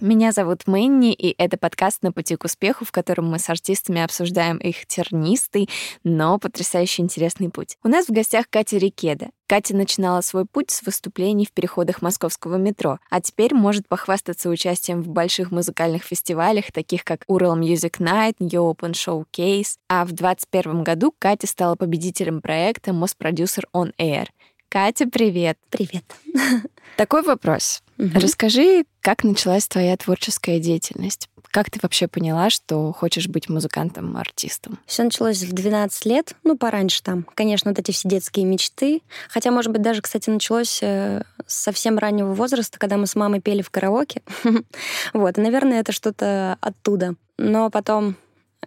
Меня зовут Мэнни, и это подкаст «На пути к успеху», в котором мы с артистами обсуждаем их тернистый, но потрясающе интересный путь. У нас в гостях Катя Рикеда. Катя начинала свой путь с выступлений в переходах московского метро, а теперь может похвастаться участием в больших музыкальных фестивалях, таких как Ural Music Night, New Open Showcase. А в 2021 году Катя стала победителем проекта «Моспродюсер On Air». Катя, привет. Привет. Такой вопрос. Угу. Расскажи, как началась твоя творческая деятельность? Как ты вообще поняла, что хочешь быть музыкантом, артистом? Все началось в 12 лет, ну, пораньше там. Конечно, вот эти все детские мечты. Хотя, может быть, даже, кстати, началось э, с совсем раннего возраста, когда мы с мамой пели в караоке. вот, наверное, это что-то оттуда. Но потом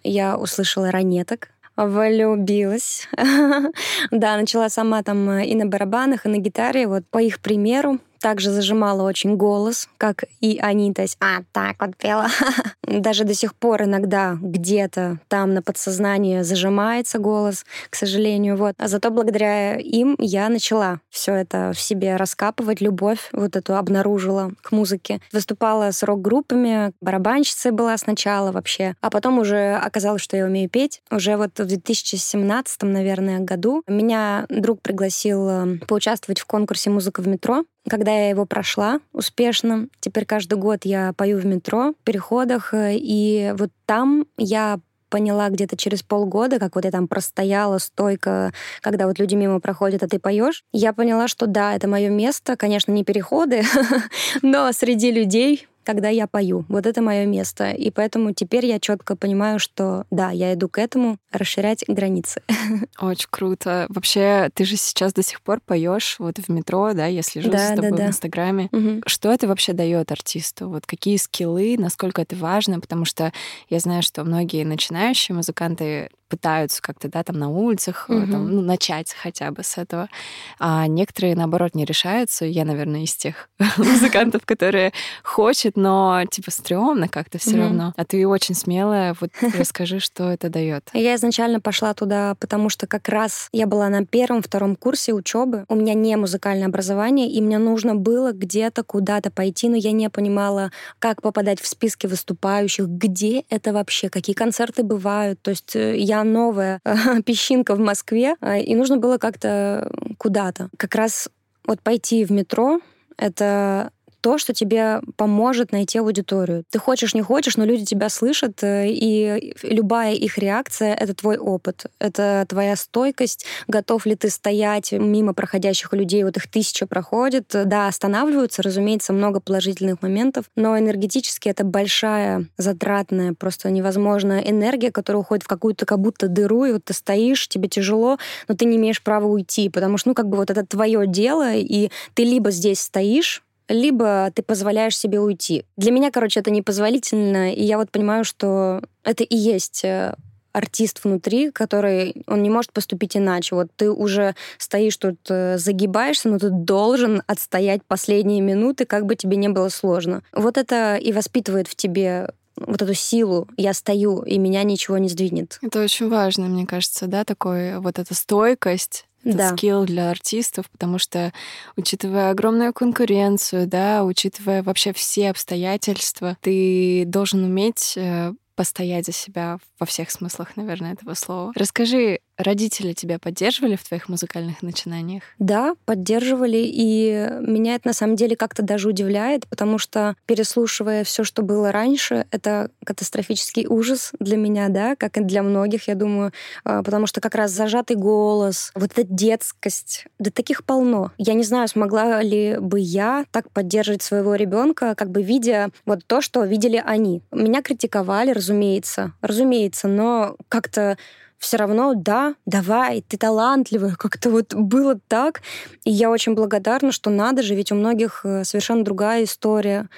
я услышала ранеток, влюбилась. да, начала сама там э, и на барабанах, и на гитаре. Вот по их примеру также зажимала очень голос, как и они, то есть а, так вот пела. Даже до сих пор иногда где-то там на подсознании зажимается голос, к сожалению. Вот. А зато благодаря им я начала все это в себе раскапывать, любовь вот эту обнаружила к музыке. Выступала с рок-группами, барабанщицей была сначала вообще, а потом уже оказалось, что я умею петь. Уже вот в 2017, наверное, году меня друг пригласил э, поучаствовать в конкурсе «Музыка в метро», когда я его прошла успешно, теперь каждый год я пою в метро, в переходах, э, и вот там я поняла где-то через полгода, как вот я там простояла стойко, когда вот люди мимо проходят, а ты поешь, я поняла, что да, это мое место, конечно, не переходы, но среди людей когда я пою. Вот это мое место. И поэтому теперь я четко понимаю, что да, я иду к этому расширять границы. Очень круто. Вообще, ты же сейчас до сих пор поешь вот в метро, да, я слежу да, за тобой да, да. в Инстаграме. Угу. Что это вообще дает артисту? Вот какие скиллы, насколько это важно? Потому что я знаю, что многие начинающие музыканты пытаются как-то, да, там на улицах, угу. там, ну, начать хотя бы с этого. А некоторые, наоборот, не решаются. Я, наверное, из тех музыкантов, которые хочет, но, типа, стрёмно как-то все равно. А ты очень смелая. Вот расскажи, что это дает. Я изначально пошла туда, потому что как раз я была на первом-втором курсе учебы. У меня не музыкальное образование, и мне нужно было где-то куда-то пойти, но я не понимала, как попадать в списки выступающих, где это вообще, какие концерты бывают. То есть э, новая песчинка в Москве, а, и нужно было как-то куда-то. Как раз вот пойти в метро — это то, что тебе поможет найти аудиторию. Ты хочешь, не хочешь, но люди тебя слышат, э, и любая их реакция — это твой опыт, это твоя стойкость, готов ли ты стоять мимо проходящих людей, вот их тысяча проходит, да, останавливаются, разумеется, много положительных моментов, но энергетически это большая, затратная, просто невозможная энергия, которая уходит в какую-то как будто дыру, и вот ты стоишь, тебе тяжело, но ты не имеешь права уйти, потому что, ну, как бы вот это твое дело, и ты либо здесь стоишь, либо ты позволяешь себе уйти. Для меня, короче, это непозволительно, и я вот понимаю, что это и есть э, артист внутри, который, он не может поступить иначе. Вот ты уже стоишь тут, э, загибаешься, но ты должен отстоять последние минуты, как бы тебе не было сложно. Вот это и воспитывает в тебе вот эту силу, я стою, и меня ничего не сдвинет. Это очень важно, мне кажется, да, такой вот эта стойкость, да. скилл для артистов, потому что, учитывая огромную конкуренцию, да, учитывая вообще все обстоятельства, ты должен уметь э, постоять за себя во всех смыслах, наверное, этого слова. Расскажи, родители тебя поддерживали в твоих музыкальных начинаниях? Да, поддерживали, и меня это на самом деле как-то даже удивляет, потому что переслушивая все, что было раньше, это катастрофический ужас для меня, да, как и для многих, я думаю, а, потому что как раз зажатый голос, вот эта детскость, да таких полно. Я не знаю, смогла ли бы я так поддерживать своего ребенка, как бы видя вот то, что видели они. Меня критиковали, разумеется, разумеется, но как-то все равно, да, давай, ты талантливая, как-то вот было так. И я очень благодарна, что надо же, ведь у многих э, совершенно другая история.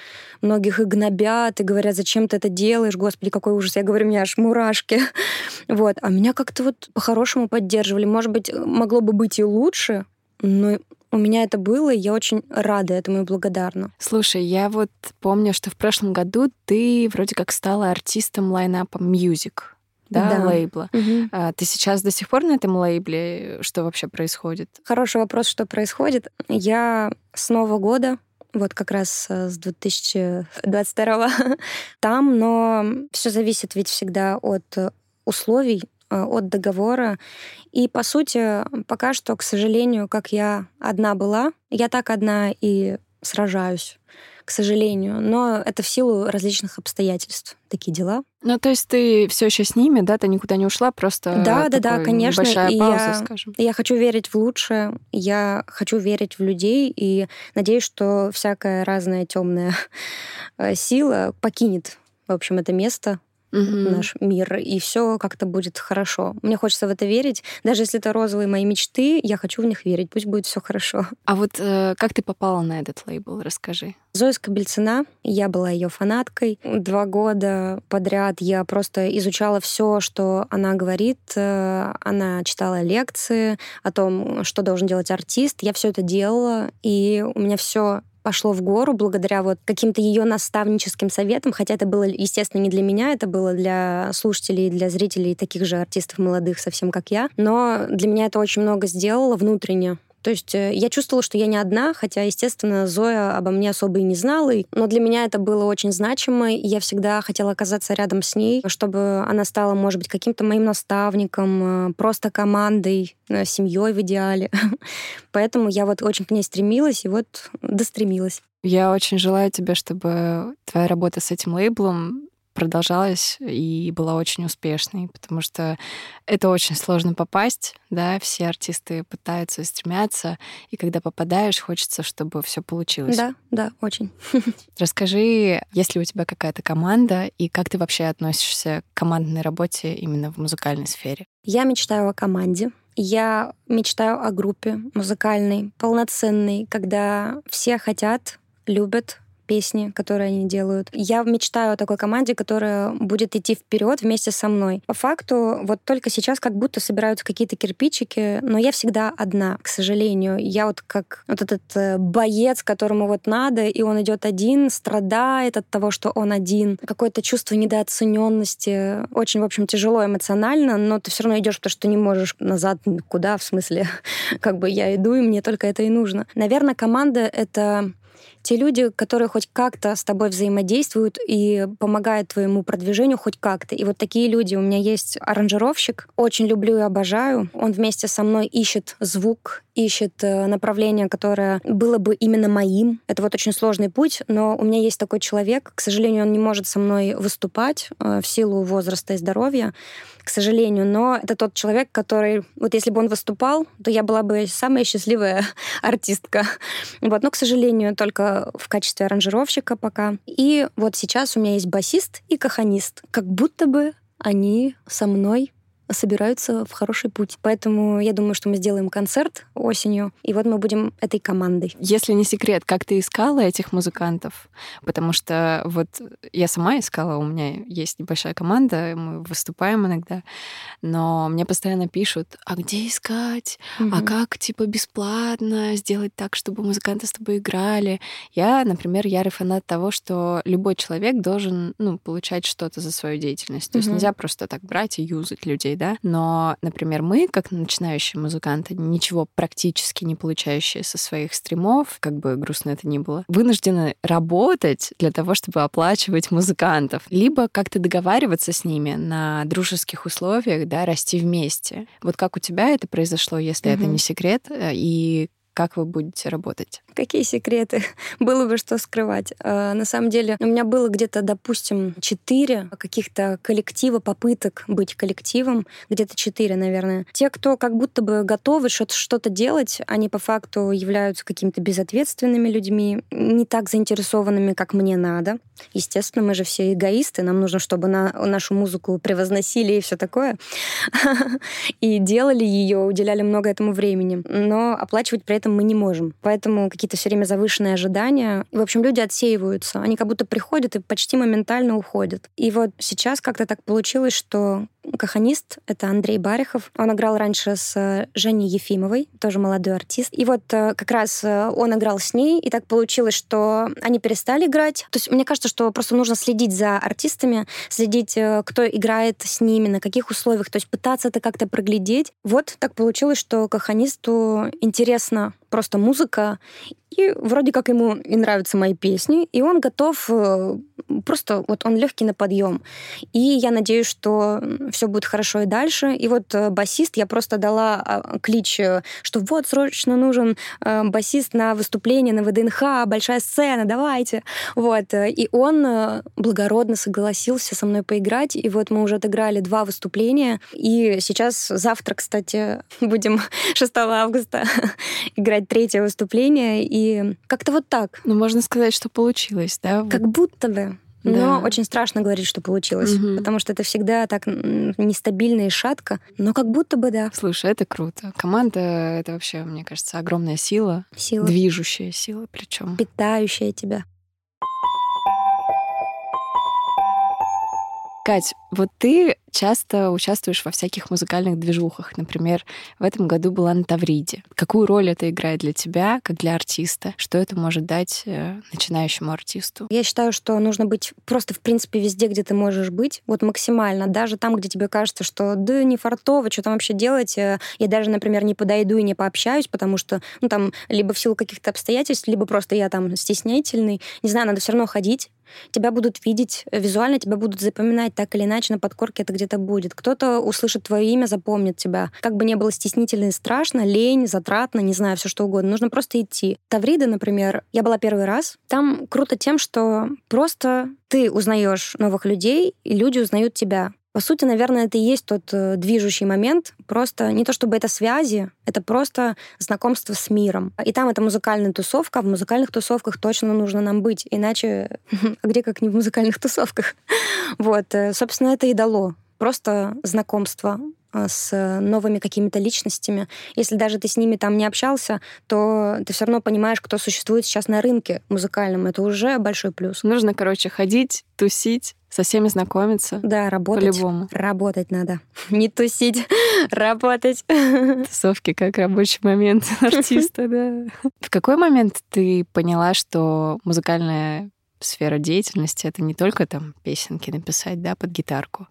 Многих и гнобят, и говорят, зачем ты это делаешь, господи, какой ужас. Я говорю, у меня аж мурашки. вот. А меня как-то вот по-хорошему поддерживали. Может быть, могло бы быть и лучше, но у меня это было, и я очень рада этому и благодарна. Слушай, я вот помню, что в прошлом году ты вроде как стала артистом лайнапа Music да, да. лейбла. Угу. А, ты сейчас до сих пор на этом лейбле? Что вообще происходит? Хороший вопрос, что происходит. Я с Нового года вот как раз э, с 2022 там, но все зависит ведь всегда от условий, э, от договора. И, по сути, пока что, к сожалению, как я одна была, я так одна и сражаюсь к сожалению. Но это в силу различных обстоятельств. Такие дела. Ну, то есть ты все еще с ними, да? Ты никуда не ушла, просто да, да, да, конечно. Большая и пауза, я, скажем. Я хочу верить в лучшее, я хочу верить в людей и надеюсь, что всякая разная темная э, сила покинет, в общем, это место, угу. наш мир, и все как-то будет хорошо. Мне хочется в это верить. Даже если это розовые мои мечты, я хочу в них верить. Пусть будет все хорошо. А вот э, как ты попала на этот лейбл? Расскажи. Зоя Скобельцина, я была ее фанаткой. Два года подряд я просто изучала все, что она говорит. Э, она читала лекции о том, что должен делать артист. Я все это делала, и у меня все пошло в гору благодаря вот каким-то ее наставническим советам, хотя это было, естественно, не для меня, это было для слушателей, для зрителей таких же артистов молодых, совсем как я. Но для меня это очень много сделало внутренне. То есть э, я чувствовала, что я не одна, хотя, естественно, Зоя обо мне особо и не знала. Но для меня это было очень значимо, и я всегда хотела оказаться рядом с ней, чтобы она стала, может быть, каким-то моим наставником, э, просто командой, э, семьей в идеале. Поэтому я вот очень к ней стремилась и вот достремилась. Я очень желаю тебе, чтобы твоя работа с этим лейблом продолжалась и была очень успешной, потому что это очень сложно попасть, да, все артисты пытаются, стремятся, и когда попадаешь, хочется, чтобы все получилось. Да, да, очень. Расскажи, есть ли у тебя какая-то команда, и как ты вообще относишься к командной работе именно в музыкальной сфере? Я мечтаю о команде. Я мечтаю о группе музыкальной, полноценной, когда все хотят, любят, песни, которые они делают. Я мечтаю о такой команде, которая будет идти вперед вместе со мной. По факту, вот только сейчас как будто собираются какие-то кирпичики, но я всегда одна, к сожалению. Я вот как вот этот э, боец, которому вот надо, и он идет один, страдает от того, что он один. Какое-то чувство недооцененности. Очень, в общем, тяжело эмоционально, но ты все равно идешь, потому что не можешь назад куда, в смысле, как бы я иду, и мне только это и нужно. Наверное, команда — это те люди, которые хоть как-то с тобой взаимодействуют и помогают твоему продвижению хоть как-то. И вот такие люди. У меня есть аранжировщик, очень люблю и обожаю. Он вместе со мной ищет звук, ищет э, направление, которое было бы именно моим. Это вот очень сложный путь, но у меня есть такой человек. К сожалению, он не может со мной выступать э, в силу возраста и здоровья, к сожалению. Но это тот человек, который... Вот если бы он выступал, то я была бы самая счастливая артистка. Вот. Но, к сожалению, только в качестве аранжировщика пока. И вот сейчас у меня есть басист и каханист. Как будто бы они со мной собираются в хороший путь. Поэтому я думаю, что мы сделаем концерт осенью, и вот мы будем этой командой. Если не секрет, как ты искала этих музыкантов? Потому что вот я сама искала, у меня есть небольшая команда, мы выступаем иногда, но мне постоянно пишут, а где искать? Угу. А как, типа, бесплатно сделать так, чтобы музыканты с тобой играли? Я, например, ярый фанат того, что любой человек должен, ну, получать что-то за свою деятельность. То угу. есть нельзя просто так брать и юзать людей да, но, например, мы, как начинающие музыканты, ничего практически не получающие со своих стримов, как бы грустно это ни было, вынуждены работать для того, чтобы оплачивать музыкантов, либо как-то договариваться с ними на дружеских условиях, да, расти вместе. Вот как у тебя это произошло, если угу. это не секрет, э, и как вы будете работать? Какие секреты? было бы что скрывать. А, на самом деле, у меня было где-то, допустим, четыре каких-то коллектива, попыток быть коллективом, где-то четыре, наверное. Те, кто как будто бы готовы что-то делать, они по факту являются какими-то безответственными людьми, не так заинтересованными, как мне надо. Естественно, мы же все эгоисты, нам нужно, чтобы на, нашу музыку превозносили и все такое. И делали ее, уделяли много этому времени. Но оплачивать при этом этом мы не можем. Поэтому какие-то все время завышенные ожидания. И, в общем, люди отсеиваются. Они как будто приходят и почти моментально уходят. И вот сейчас как-то так получилось, что каханист, это Андрей Барихов. Он играл раньше с Женей Ефимовой, тоже молодой артист. И вот как раз он играл с ней, и так получилось, что они перестали играть. То есть мне кажется, что просто нужно следить за артистами, следить, кто играет с ними, на каких условиях, то есть пытаться это как-то проглядеть. Вот так получилось, что каханисту интересно просто музыка, и вроде как ему и нравятся мои песни, и он готов э, просто вот он легкий на подъем. И я надеюсь, что все будет хорошо и дальше. И вот э, басист, я просто дала а, клич, э, что вот срочно нужен басист на выступление на ВДНХ, большая сцена, давайте. Вот. И он благородно согласился со мной поиграть. И вот мы уже отыграли два выступления. И сейчас, завтра, кстати, будем 6 августа играть третье выступление. И как-то вот так. Ну, можно сказать, что получилось, да? Как будто бы. Но да. очень страшно говорить, что получилось, угу. потому что это всегда так нестабильно и шатко, но как будто бы да. Слушай, это круто. Команда — это вообще, мне кажется, огромная сила. Сила. Движущая сила причем. Питающая тебя. Кать, вот ты часто участвуешь во всяких музыкальных движухах. Например, в этом году была на Тавриде. Какую роль это играет для тебя, как для артиста? Что это может дать э, начинающему артисту? Я считаю, что нужно быть просто, в принципе, везде, где ты можешь быть, вот максимально. Даже там, где тебе кажется, что да не фартово, что там вообще делать. Э, я даже, например, не подойду и не пообщаюсь, потому что, ну, там, либо в силу каких-то обстоятельств, либо просто я там стеснительный. Не знаю, надо все равно ходить, тебя будут видеть э, визуально, тебя будут запоминать так или иначе, на подкорке это где-то будет. Кто-то услышит твое имя, запомнит тебя. Как бы не было стеснительно и страшно, лень, затратно, не знаю, все что угодно. Нужно просто идти. Таврида, например, я была первый раз. Там круто тем, что просто ты узнаешь новых людей, и люди узнают тебя. По сути, наверное, это и есть тот э, движущий момент. Просто не то чтобы это связи, это просто знакомство с миром. И там это музыкальная тусовка, а в музыкальных тусовках точно нужно нам быть. Иначе, а где как не в музыкальных тусовках? Вот, э, собственно, это и дало. Просто знакомство с новыми какими-то личностями. Если даже ты с ними там не общался, то ты все равно понимаешь, кто существует сейчас на рынке музыкальном. Это уже большой плюс. Нужно, короче, ходить, тусить, со всеми знакомиться. Да, работать. По-любому. Работать надо. Не тусить, работать. Тусовки как рабочий момент артиста, да. В какой момент ты поняла, что музыкальная сфера деятельности это не только там песенки написать, да, под гитарку,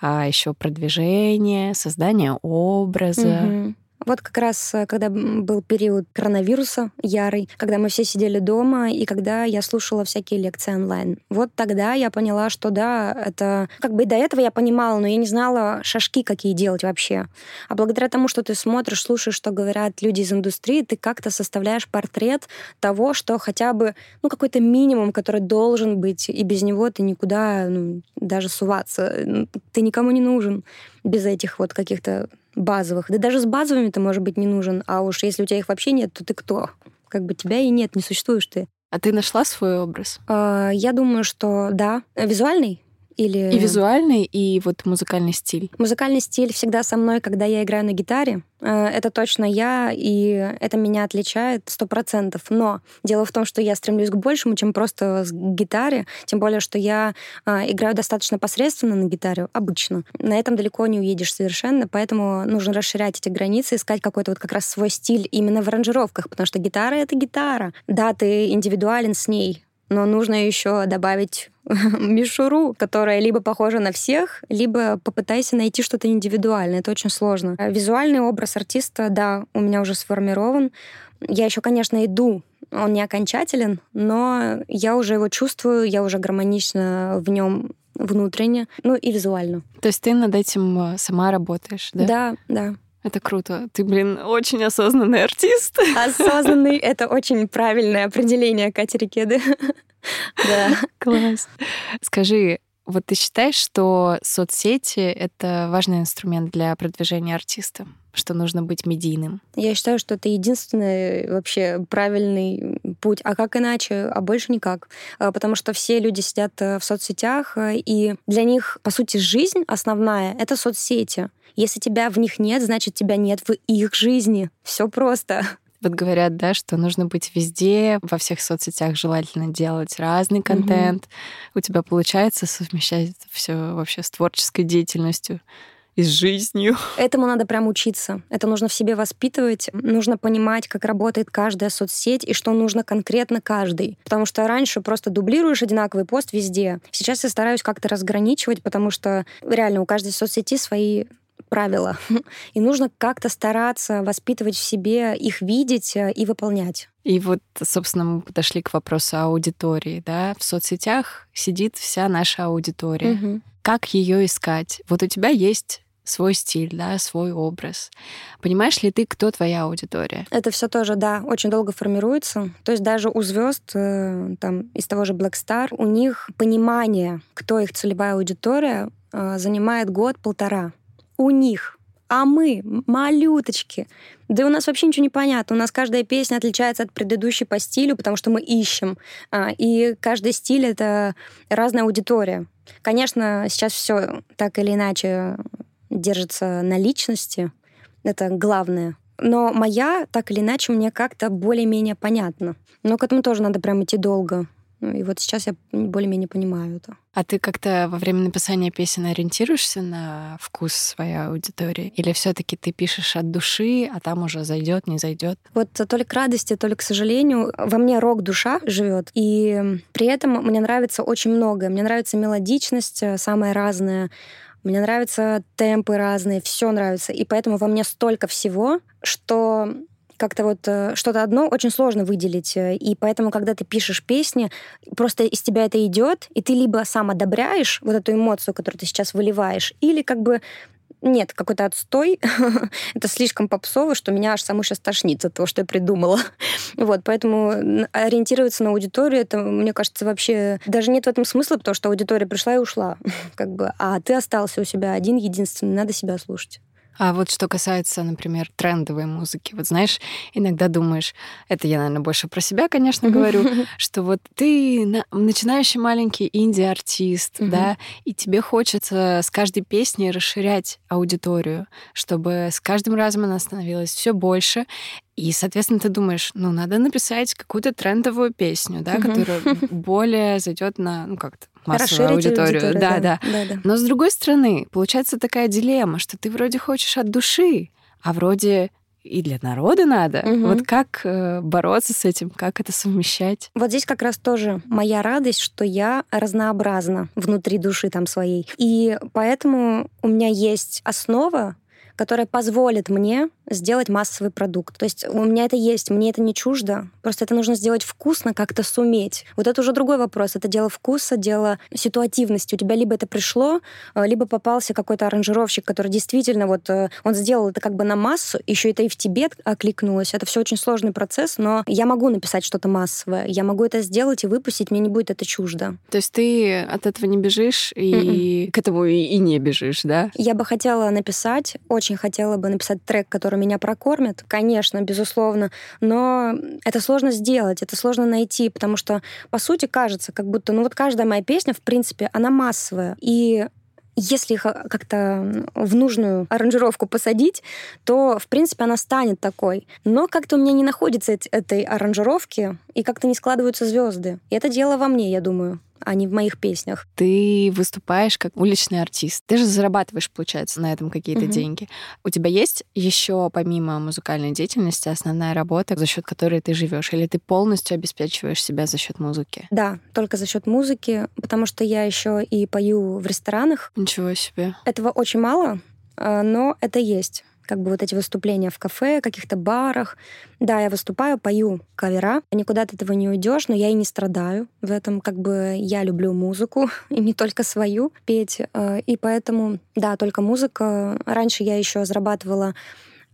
а еще продвижение, создание образа. Угу. Вот как раз, э, когда был период коронавируса ярый, когда мы все сидели дома, и когда я слушала всякие лекции онлайн. Вот тогда я поняла, что да, это... Как бы и до этого я понимала, но я не знала шажки, какие делать вообще. А благодаря тому, что ты смотришь, слушаешь, что говорят люди из индустрии, ты как-то составляешь портрет того, что хотя бы, ну, какой-то минимум, который должен быть, и без него ты никуда ну, даже суваться. Ты никому не нужен без этих вот каких-то базовых. Да даже с базовыми ты, может быть, не нужен. А уж если у тебя их вообще нет, то ты кто? Как бы тебя и нет, не существуешь ты. А ты нашла свой образ? А, я думаю, что да. Визуальный? Или... И визуальный, и вот музыкальный стиль. Музыкальный стиль всегда со мной, когда я играю на гитаре. Э, это точно я, и это меня отличает сто процентов. Но дело в том, что я стремлюсь к большему, чем просто с гитаре. Тем более, что я э, играю достаточно посредственно на гитаре, обычно. На этом далеко не уедешь совершенно, поэтому нужно расширять эти границы, искать какой-то вот как раз свой стиль именно в аранжировках, потому что гитара — это гитара. Да, ты индивидуален с ней, но нужно еще добавить мишуру, которая либо похожа на всех, либо попытайся найти что-то индивидуальное. Это очень сложно. Визуальный образ артиста, да, у меня уже сформирован. Я еще, конечно, иду он не окончателен, но я уже его чувствую, я уже гармонично в нем внутренне, ну и визуально. То есть ты над этим э, сама работаешь, да? Да, да. Это круто. Ты, блин, очень осознанный артист. Осознанный — это очень правильное определение Кати Рикеды. Да. Класс. Скажи, вот ты считаешь, что соцсети — это важный инструмент для продвижения артиста? Что нужно быть медийным? Я считаю, что это единственный вообще правильный путь. А как иначе? А больше никак. А, потому что все люди сидят э, в соцсетях, э, и для них, по сути, жизнь основная — это соцсети. Если тебя в них нет, значит, тебя нет в их жизни. Все просто. Вот говорят, да, что нужно быть везде, во всех соцсетях желательно делать разный контент. Угу. У тебя получается совмещать это все вообще с творческой деятельностью? И с жизнью. Этому надо прям учиться. Это нужно в себе воспитывать. Нужно понимать, как работает каждая соцсеть и что нужно конкретно каждый. Потому что раньше просто дублируешь одинаковый пост везде. Сейчас я стараюсь как-то разграничивать, потому что реально у каждой соцсети свои правила. И нужно как-то стараться воспитывать в себе, их видеть э, и выполнять. И вот, собственно, мы подошли к вопросу аудитории. Да? В соцсетях сидит вся наша аудитория. Угу. Как ее искать? Вот у тебя есть свой стиль, да, свой образ. Понимаешь ли ты, кто твоя аудитория? Это все тоже, да, очень долго формируется. То есть даже у звезд, э, там, из того же Black Star, у них понимание, кто их целевая аудитория, э, занимает год-полтора у них. А мы, малюточки. Да у нас вообще ничего не понятно. У нас каждая песня отличается от предыдущей по стилю, потому что мы ищем. А, и каждый стиль — это разная аудитория. Конечно, сейчас все так или иначе держится на личности. Это главное. Но моя, так или иначе, мне как-то более-менее понятно. Но к этому тоже надо прям идти долго. Ну, и вот сейчас я более-менее понимаю это. А ты как-то во время написания песен ориентируешься на вкус своей аудитории? Или все таки ты пишешь от души, а там уже зайдет, не зайдет? Вот то ли к радости, то ли к сожалению, во мне рок-душа живет. И при этом мне нравится очень многое. Мне нравится мелодичность э, самая разная. Мне нравятся темпы разные, все нравится. И поэтому во мне столько всего, что как-то вот э, что-то одно очень сложно выделить. Э, и поэтому, когда ты пишешь песни, просто из тебя это идет, и ты либо сам одобряешь вот эту эмоцию, которую ты сейчас выливаешь, или как бы нет, какой-то отстой. это слишком попсово, что меня аж саму сейчас тошнит от того, что я придумала. вот, поэтому ориентироваться на аудиторию, это, мне кажется, вообще даже нет в этом смысла, потому что аудитория пришла и ушла. как бы, а ты остался у себя один, единственный, надо себя слушать. А вот что касается, например, трендовой музыки, вот знаешь, иногда думаешь, это я, наверное, больше про себя, конечно, говорю, что вот ты начинающий маленький инди-артист, да, и тебе хочется с каждой песней расширять аудиторию, чтобы с каждым разом она становилась все больше, и, соответственно, ты думаешь, ну, надо написать какую-то трендовую песню, да, которая более зайдет на, ну, как-то массовую аудиторию. аудиторию да, да. Да. да, Но с другой стороны, получается такая дилемма, что ты вроде хочешь от души, а вроде и для народа надо. Угу. Вот как э, бороться с этим, как это совмещать? Вот здесь как раз тоже моя радость, что я разнообразна внутри души там своей. И поэтому у меня есть основа, которая позволит мне сделать массовый продукт. То есть у меня это есть, мне это не чуждо. Просто это нужно сделать вкусно, как-то суметь. Вот это уже другой вопрос. Это дело вкуса, дело ситуативности. У тебя либо это пришло, э, либо попался какой-то аранжировщик, который действительно вот э, он сделал это как бы на массу, еще это и в тебе окликнулось. Это все очень сложный процесс, но я могу написать что-то массовое. Я могу это сделать и выпустить, мне не будет это чуждо. То есть ты от этого не бежишь и Mm-mm. М-м. к этому и, и не бежишь, да? Я бы хотела написать, очень хотела бы написать трек, который который меня прокормит, конечно, безусловно, но это сложно сделать, это сложно найти, потому что, по сути, кажется, как будто, ну вот каждая моя песня, в принципе, она массовая. И если их а, как-то в нужную аранжировку посадить, то, в принципе, она станет такой. Но как-то у меня не находится этой аранжировки, и как-то не складываются звезды. И это дело во мне, я думаю а не в моих песнях. Ты выступаешь как уличный артист. Ты же зарабатываешь, получается, на этом какие-то угу. деньги. У тебя есть еще помимо музыкальной деятельности основная работа, за счет которой ты живешь, или ты полностью обеспечиваешь себя за счет музыки? Да, только за счет музыки, потому что я еще и пою в ресторанах. Ничего себе. Этого очень мало, а, но это есть как бы вот эти выступления в кафе, каких-то барах. Да, я выступаю, пою кавера. Никуда от этого не уйдешь, но я и не страдаю в этом. Как бы я люблю музыку, и не только свою петь. Э, и поэтому, да, только музыка. Раньше я еще зарабатывала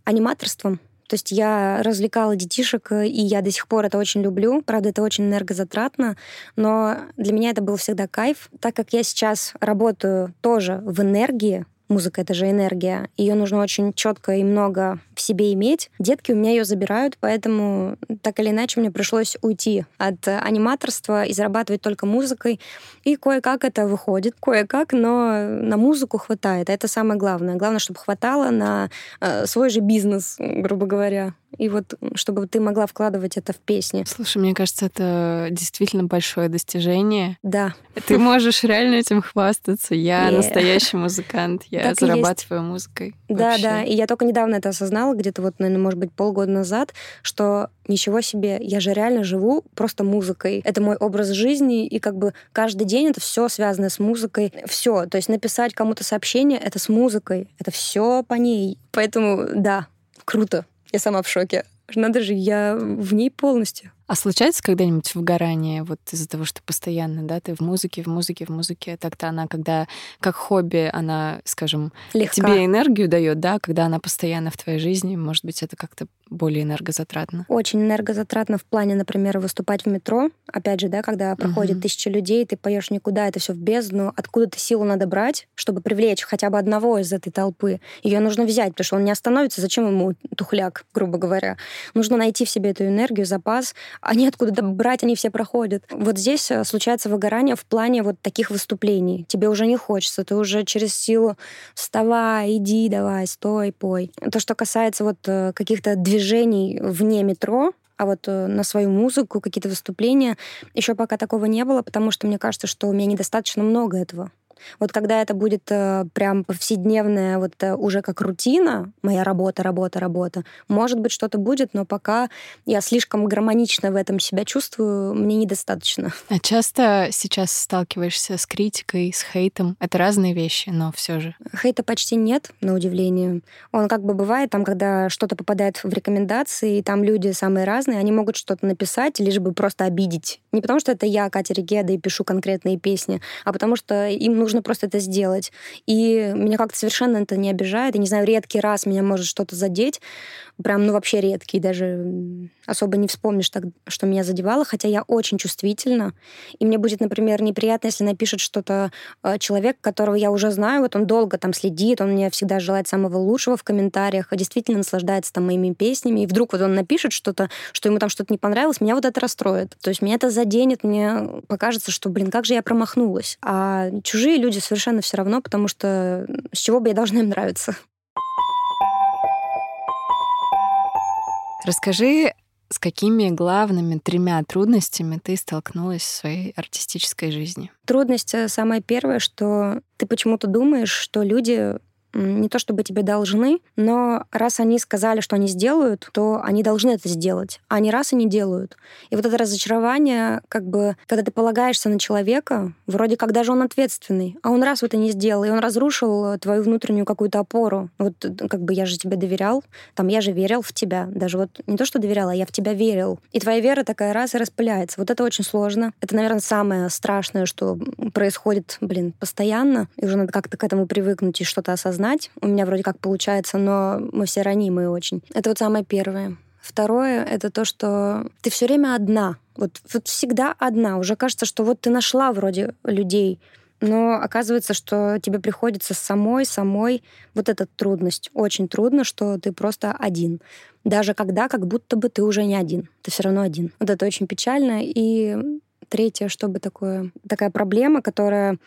аниматорством, то есть я развлекала детишек, и я до сих пор это очень люблю. Правда, это очень энергозатратно, но для меня это был всегда кайф. Так как я сейчас работаю тоже в энергии, Музыка — это же энергия. Ее нужно очень четко и много в себе иметь. Детки у меня ее забирают, поэтому так или иначе мне пришлось уйти от аниматорства и зарабатывать только музыкой. И кое-как это выходит, кое-как, но на музыку хватает. Это самое главное. Главное, чтобы хватало на э, свой же бизнес, грубо говоря и вот чтобы ты могла вкладывать это в песни. Слушай, мне кажется, это действительно большое достижение. Да. Ты можешь реально этим хвастаться. Я настоящий музыкант. Я так зарабатывая музыкой. Да, вообще. да. И я только недавно это осознала, где-то вот, наверное, может быть, полгода назад, что ничего себе, я же реально живу просто музыкой. Это мой образ жизни, и как бы каждый день это все связано с музыкой. Все. То есть написать кому-то сообщение это с музыкой. Это все по ней. Поэтому да, круто. Я сама в шоке. Надо же, я в ней полностью. А случается когда-нибудь выгорание вот из-за того, что постоянно, да, ты в музыке, в музыке, в музыке, так-то она, когда как хобби, она, скажем, Легка. тебе энергию дает, да, когда она постоянно в твоей жизни, может быть, это как-то более энергозатратно? Очень энергозатратно в плане, например, выступать в метро. Опять же, да, когда проходит угу. тысяча людей, ты поешь никуда, это все в бездну. Откуда-то силу надо брать, чтобы привлечь хотя бы одного из этой толпы. Ее нужно взять, потому что он не остановится. Зачем ему тухляк, грубо говоря? Нужно найти в себе эту энергию, запас. Они откуда-то брать, они все проходят. Вот здесь э, случается выгорание в плане вот таких выступлений. Тебе уже не хочется, ты уже через силу вставай, иди, давай, стой, пой. То, что касается вот э, каких-то движений вне метро, а вот э, на свою музыку, какие-то выступления, еще пока такого не было, потому что мне кажется, что у меня недостаточно много этого. Вот когда это будет э, прям повседневная, вот э, уже как рутина, моя работа, работа, работа, может быть, что-то будет, но пока я слишком гармонично в этом себя чувствую, мне недостаточно. А часто сейчас сталкиваешься с критикой, с хейтом? Это разные вещи, но все же. Хейта почти нет, на удивление. Он как бы бывает там, когда что-то попадает в рекомендации, и там люди самые разные, они могут что-то написать, лишь бы просто обидеть. Не потому что это я, Катя Регеда, и пишу конкретные песни, а потому что им нужно нужно просто это сделать. И меня как-то совершенно это не обижает. Я не знаю, редкий раз меня может что-то задеть. Прям, ну, вообще редкий. Даже особо не вспомнишь, так, что меня задевало. Хотя я очень чувствительна. И мне будет, например, неприятно, если напишет что-то э, человек, которого я уже знаю. Вот он долго там следит, он мне всегда желает самого лучшего в комментариях, действительно наслаждается там моими песнями. И вдруг вот он напишет что-то, что ему там что-то не понравилось, меня вот это расстроит. То есть меня это заденет, мне покажется, что, блин, как же я промахнулась. А чужие люди совершенно все равно, потому что с чего бы я должна им нравиться. Расскажи, с какими главными тремя трудностями ты столкнулась в своей артистической жизни? Трудность э, самая первая, что ты почему-то думаешь, что люди не то чтобы тебе должны, но раз они сказали, что они сделают, то они должны это сделать, а не раз и не делают. И вот это разочарование, как бы, когда ты полагаешься на человека, вроде как даже он ответственный, а он раз вот это не сделал, и он разрушил твою внутреннюю какую-то опору. Вот как бы я же тебе доверял, там я же верил в тебя, даже вот не то, что доверял, а я в тебя верил. И твоя вера такая раз и распыляется. Вот это очень сложно. Это, наверное, самое страшное, что происходит, блин, постоянно, и уже надо как-то к этому привыкнуть и что-то осознать знать. У меня вроде как получается, но мы все ранимые очень. Это вот самое первое. Второе — это то, что ты все время одна. Вот, вот всегда одна. Уже кажется, что вот ты нашла вроде людей, но оказывается, что тебе приходится самой, самой. Вот эта трудность. Очень трудно, что ты просто один. Даже когда как будто бы ты уже не один. Ты все равно один. Вот это очень печально. И третье, чтобы такое, такая проблема, которая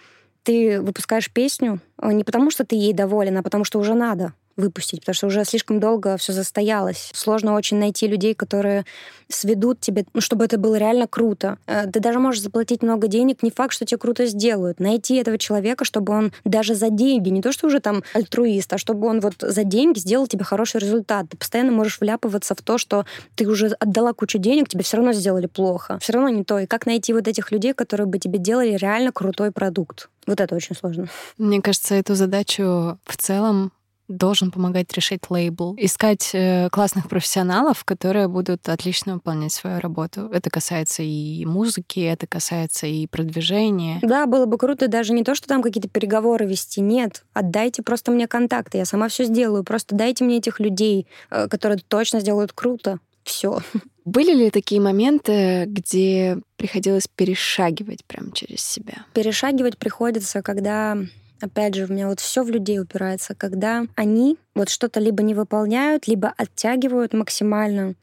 ты выпускаешь песню а, не потому, что ты ей доволен, а потому что уже надо выпустить, потому что уже слишком долго все застоялось. Сложно очень найти людей, которые сведут тебе, ну, чтобы это было реально круто. Э, ты даже можешь заплатить много денег, не факт, что тебе круто сделают. Найти этого человека, чтобы он даже за деньги, не то что уже там альтруист, а чтобы он вот за деньги сделал тебе хороший результат. Ты постоянно можешь вляпываться в то, что ты уже отдала кучу денег, тебе все равно сделали плохо. Все равно не то. И как найти вот этих людей, которые бы тебе делали реально крутой продукт? Вот это очень сложно. Мне кажется, эту задачу в целом должен помогать решить лейбл. Искать э, классных профессионалов, которые будут отлично выполнять свою работу. Это касается и музыки, это касается и продвижения. Да, было бы круто даже не то, что там какие-то переговоры вести. Нет, отдайте просто мне контакты, я сама все сделаю. Просто дайте мне этих людей, э, которые точно сделают круто. Все. Были ли такие моменты, где приходилось перешагивать прямо через себя? Перешагивать приходится, когда опять же, у меня вот все в людей упирается, когда они вот что-то либо не выполняют, либо оттягивают максимально,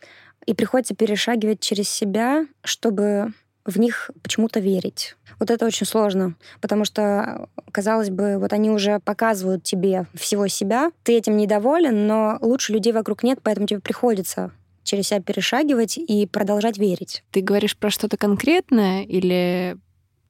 и приходится перешагивать через себя, чтобы в них почему-то верить. Вот это очень сложно, потому что, казалось бы, вот они уже показывают тебе всего себя, ты этим недоволен, но лучше людей вокруг нет, поэтому тебе приходится через себя перешагивать и продолжать верить. Ты говоришь про что-то конкретное или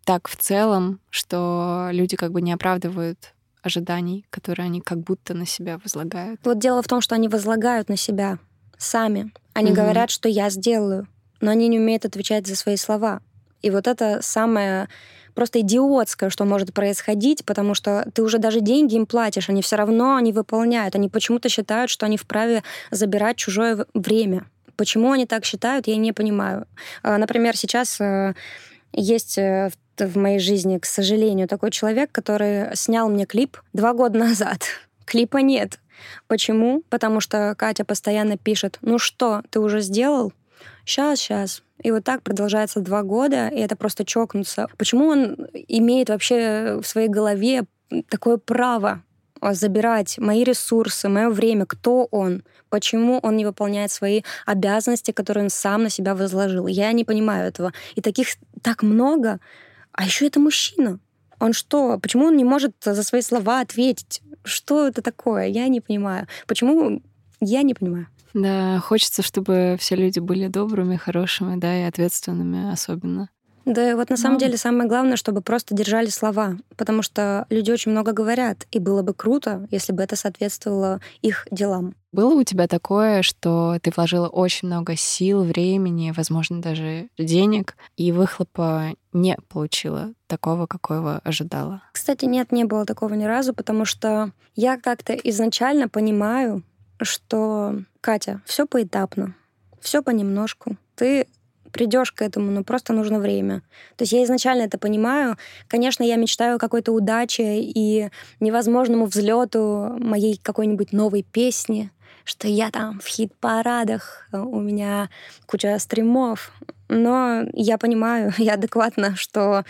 так в целом, что люди как бы не оправдывают ожиданий, которые они как будто на себя возлагают? Вот дело в том, что они возлагают на себя сами. Они угу. говорят, что я сделаю, но они не умеют отвечать за свои слова. И вот это самое просто идиотское, что может происходить, потому что ты уже даже деньги им платишь, они все равно не выполняют. Они почему-то считают, что они вправе забирать чужое время. Почему они так считают, я не понимаю. А, например, сейчас э, есть э, в моей жизни, к сожалению, такой человек, который снял мне клип два года назад. Клипа нет. Почему? Потому что Катя постоянно пишет, ну что, ты уже сделал? Сейчас, сейчас. И вот так продолжается два года, и это просто чокнуться. Почему он имеет вообще в своей голове такое право забирать мои ресурсы, мое время, кто он, почему он не выполняет свои обязанности, которые он сам на себя возложил. Я не понимаю этого. И таких так много. А еще это мужчина. Он что? Почему он не может за свои слова ответить? Что это такое? Я не понимаю. Почему? Я не понимаю. Да, хочется, чтобы все люди были добрыми, хорошими, да, и ответственными особенно. Да, вот на самом деле самое главное, чтобы просто держали слова, потому что люди очень много говорят, и было бы круто, если бы это соответствовало их делам. Было у тебя такое, что ты вложила очень много сил, времени, возможно, даже денег, и выхлопа не получила такого, какого ожидала? Кстати, нет, не было такого ни разу, потому что я как-то изначально понимаю, что Катя, все поэтапно, все понемножку. Ты придешь к этому, но просто нужно время. То есть я изначально это понимаю. Конечно, я мечтаю о какой-то удаче и невозможному взлету моей какой-нибудь новой песни, что я там в хит-парадах, у меня куча стримов. Но я понимаю, я адекватно, что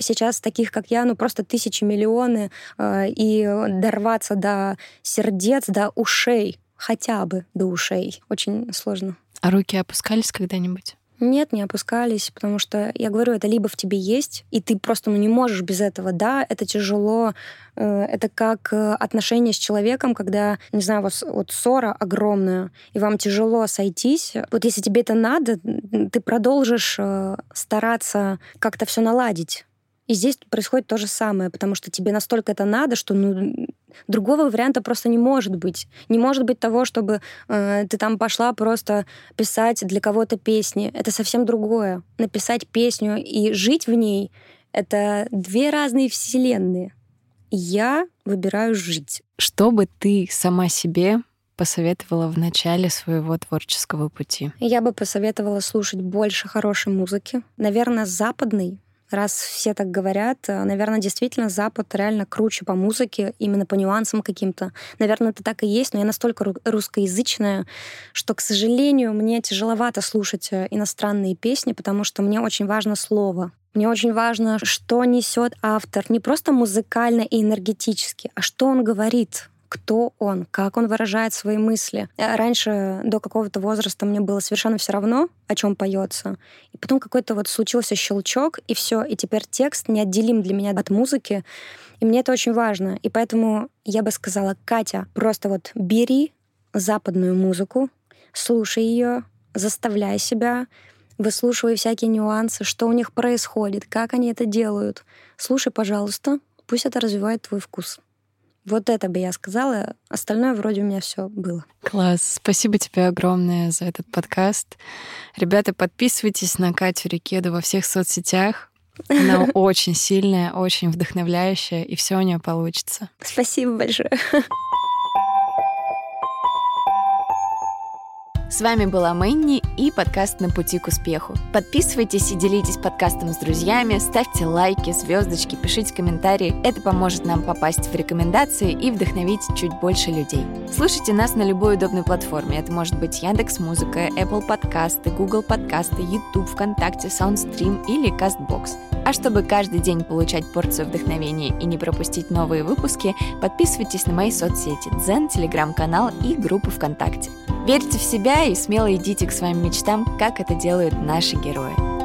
сейчас таких, как я, ну просто тысячи, миллионы, э, и дорваться до сердец, до ушей хотя бы до ушей. Очень сложно. А руки опускались когда-нибудь? Нет, не опускались, потому что, я говорю, это либо в тебе есть, и ты просто ну, не можешь без этого. Да, это тяжело. Э, это как э, отношения с человеком, когда, не знаю, вот, вот ссора огромная, и вам тяжело сойтись. Вот если тебе это надо, ты продолжишь э, стараться как-то все наладить. И здесь происходит то же самое, потому что тебе настолько это надо, что ну, другого варианта просто не может быть. Не может быть того, чтобы э, ты там пошла просто писать для кого-то песни. Это совсем другое. Написать песню и жить в ней — это две разные вселенные. Я выбираю жить. Что бы ты сама себе посоветовала в начале своего творческого пути? Я бы посоветовала слушать больше хорошей музыки. Наверное, западной, раз все так говорят, э, наверное, действительно Запад реально круче по музыке, именно по нюансам каким-то. Наверное, это так и есть, но я настолько русскоязычная, что, к сожалению, мне тяжеловато слушать э, иностранные песни, потому что мне очень важно слово. Мне очень важно, что несет автор, не просто музыкально и энергетически, а что он говорит кто он, как он выражает свои мысли. Э, раньше, до какого-то возраста, мне было совершенно все равно, о чем поется. И потом какой-то вот случился щелчок, и все. И теперь текст неотделим для меня от музыки. И мне это очень важно. И поэтому я бы сказала, Катя, просто вот бери западную музыку, слушай ее, заставляй себя, выслушивай всякие нюансы, что у них происходит, как они это делают. Слушай, пожалуйста, пусть это развивает твой вкус. Вот это бы я сказала. Остальное вроде у меня все было. Класс. Спасибо тебе огромное за этот подкаст. Ребята, подписывайтесь на Катю Рикеду во всех соцсетях. Она очень сильная, очень вдохновляющая, и все у нее получится. Спасибо большое. С вами была Мэнни и подкаст «На пути к успеху». Подписывайтесь и делитесь подкастом с друзьями, ставьте лайки, звездочки, пишите комментарии. Это поможет нам попасть в рекомендации и вдохновить чуть больше людей. Слушайте нас на любой удобной платформе. Это может быть Яндекс Музыка, Apple подкасты, Google подкасты, YouTube, ВКонтакте, Soundstream или CastBox. А чтобы каждый день получать порцию вдохновения и не пропустить новые выпуски, подписывайтесь на мои соцсети Дзен, Телеграм-канал и группу ВКонтакте. Верьте в себя и смело идите к своим мечтам, как это делают наши герои.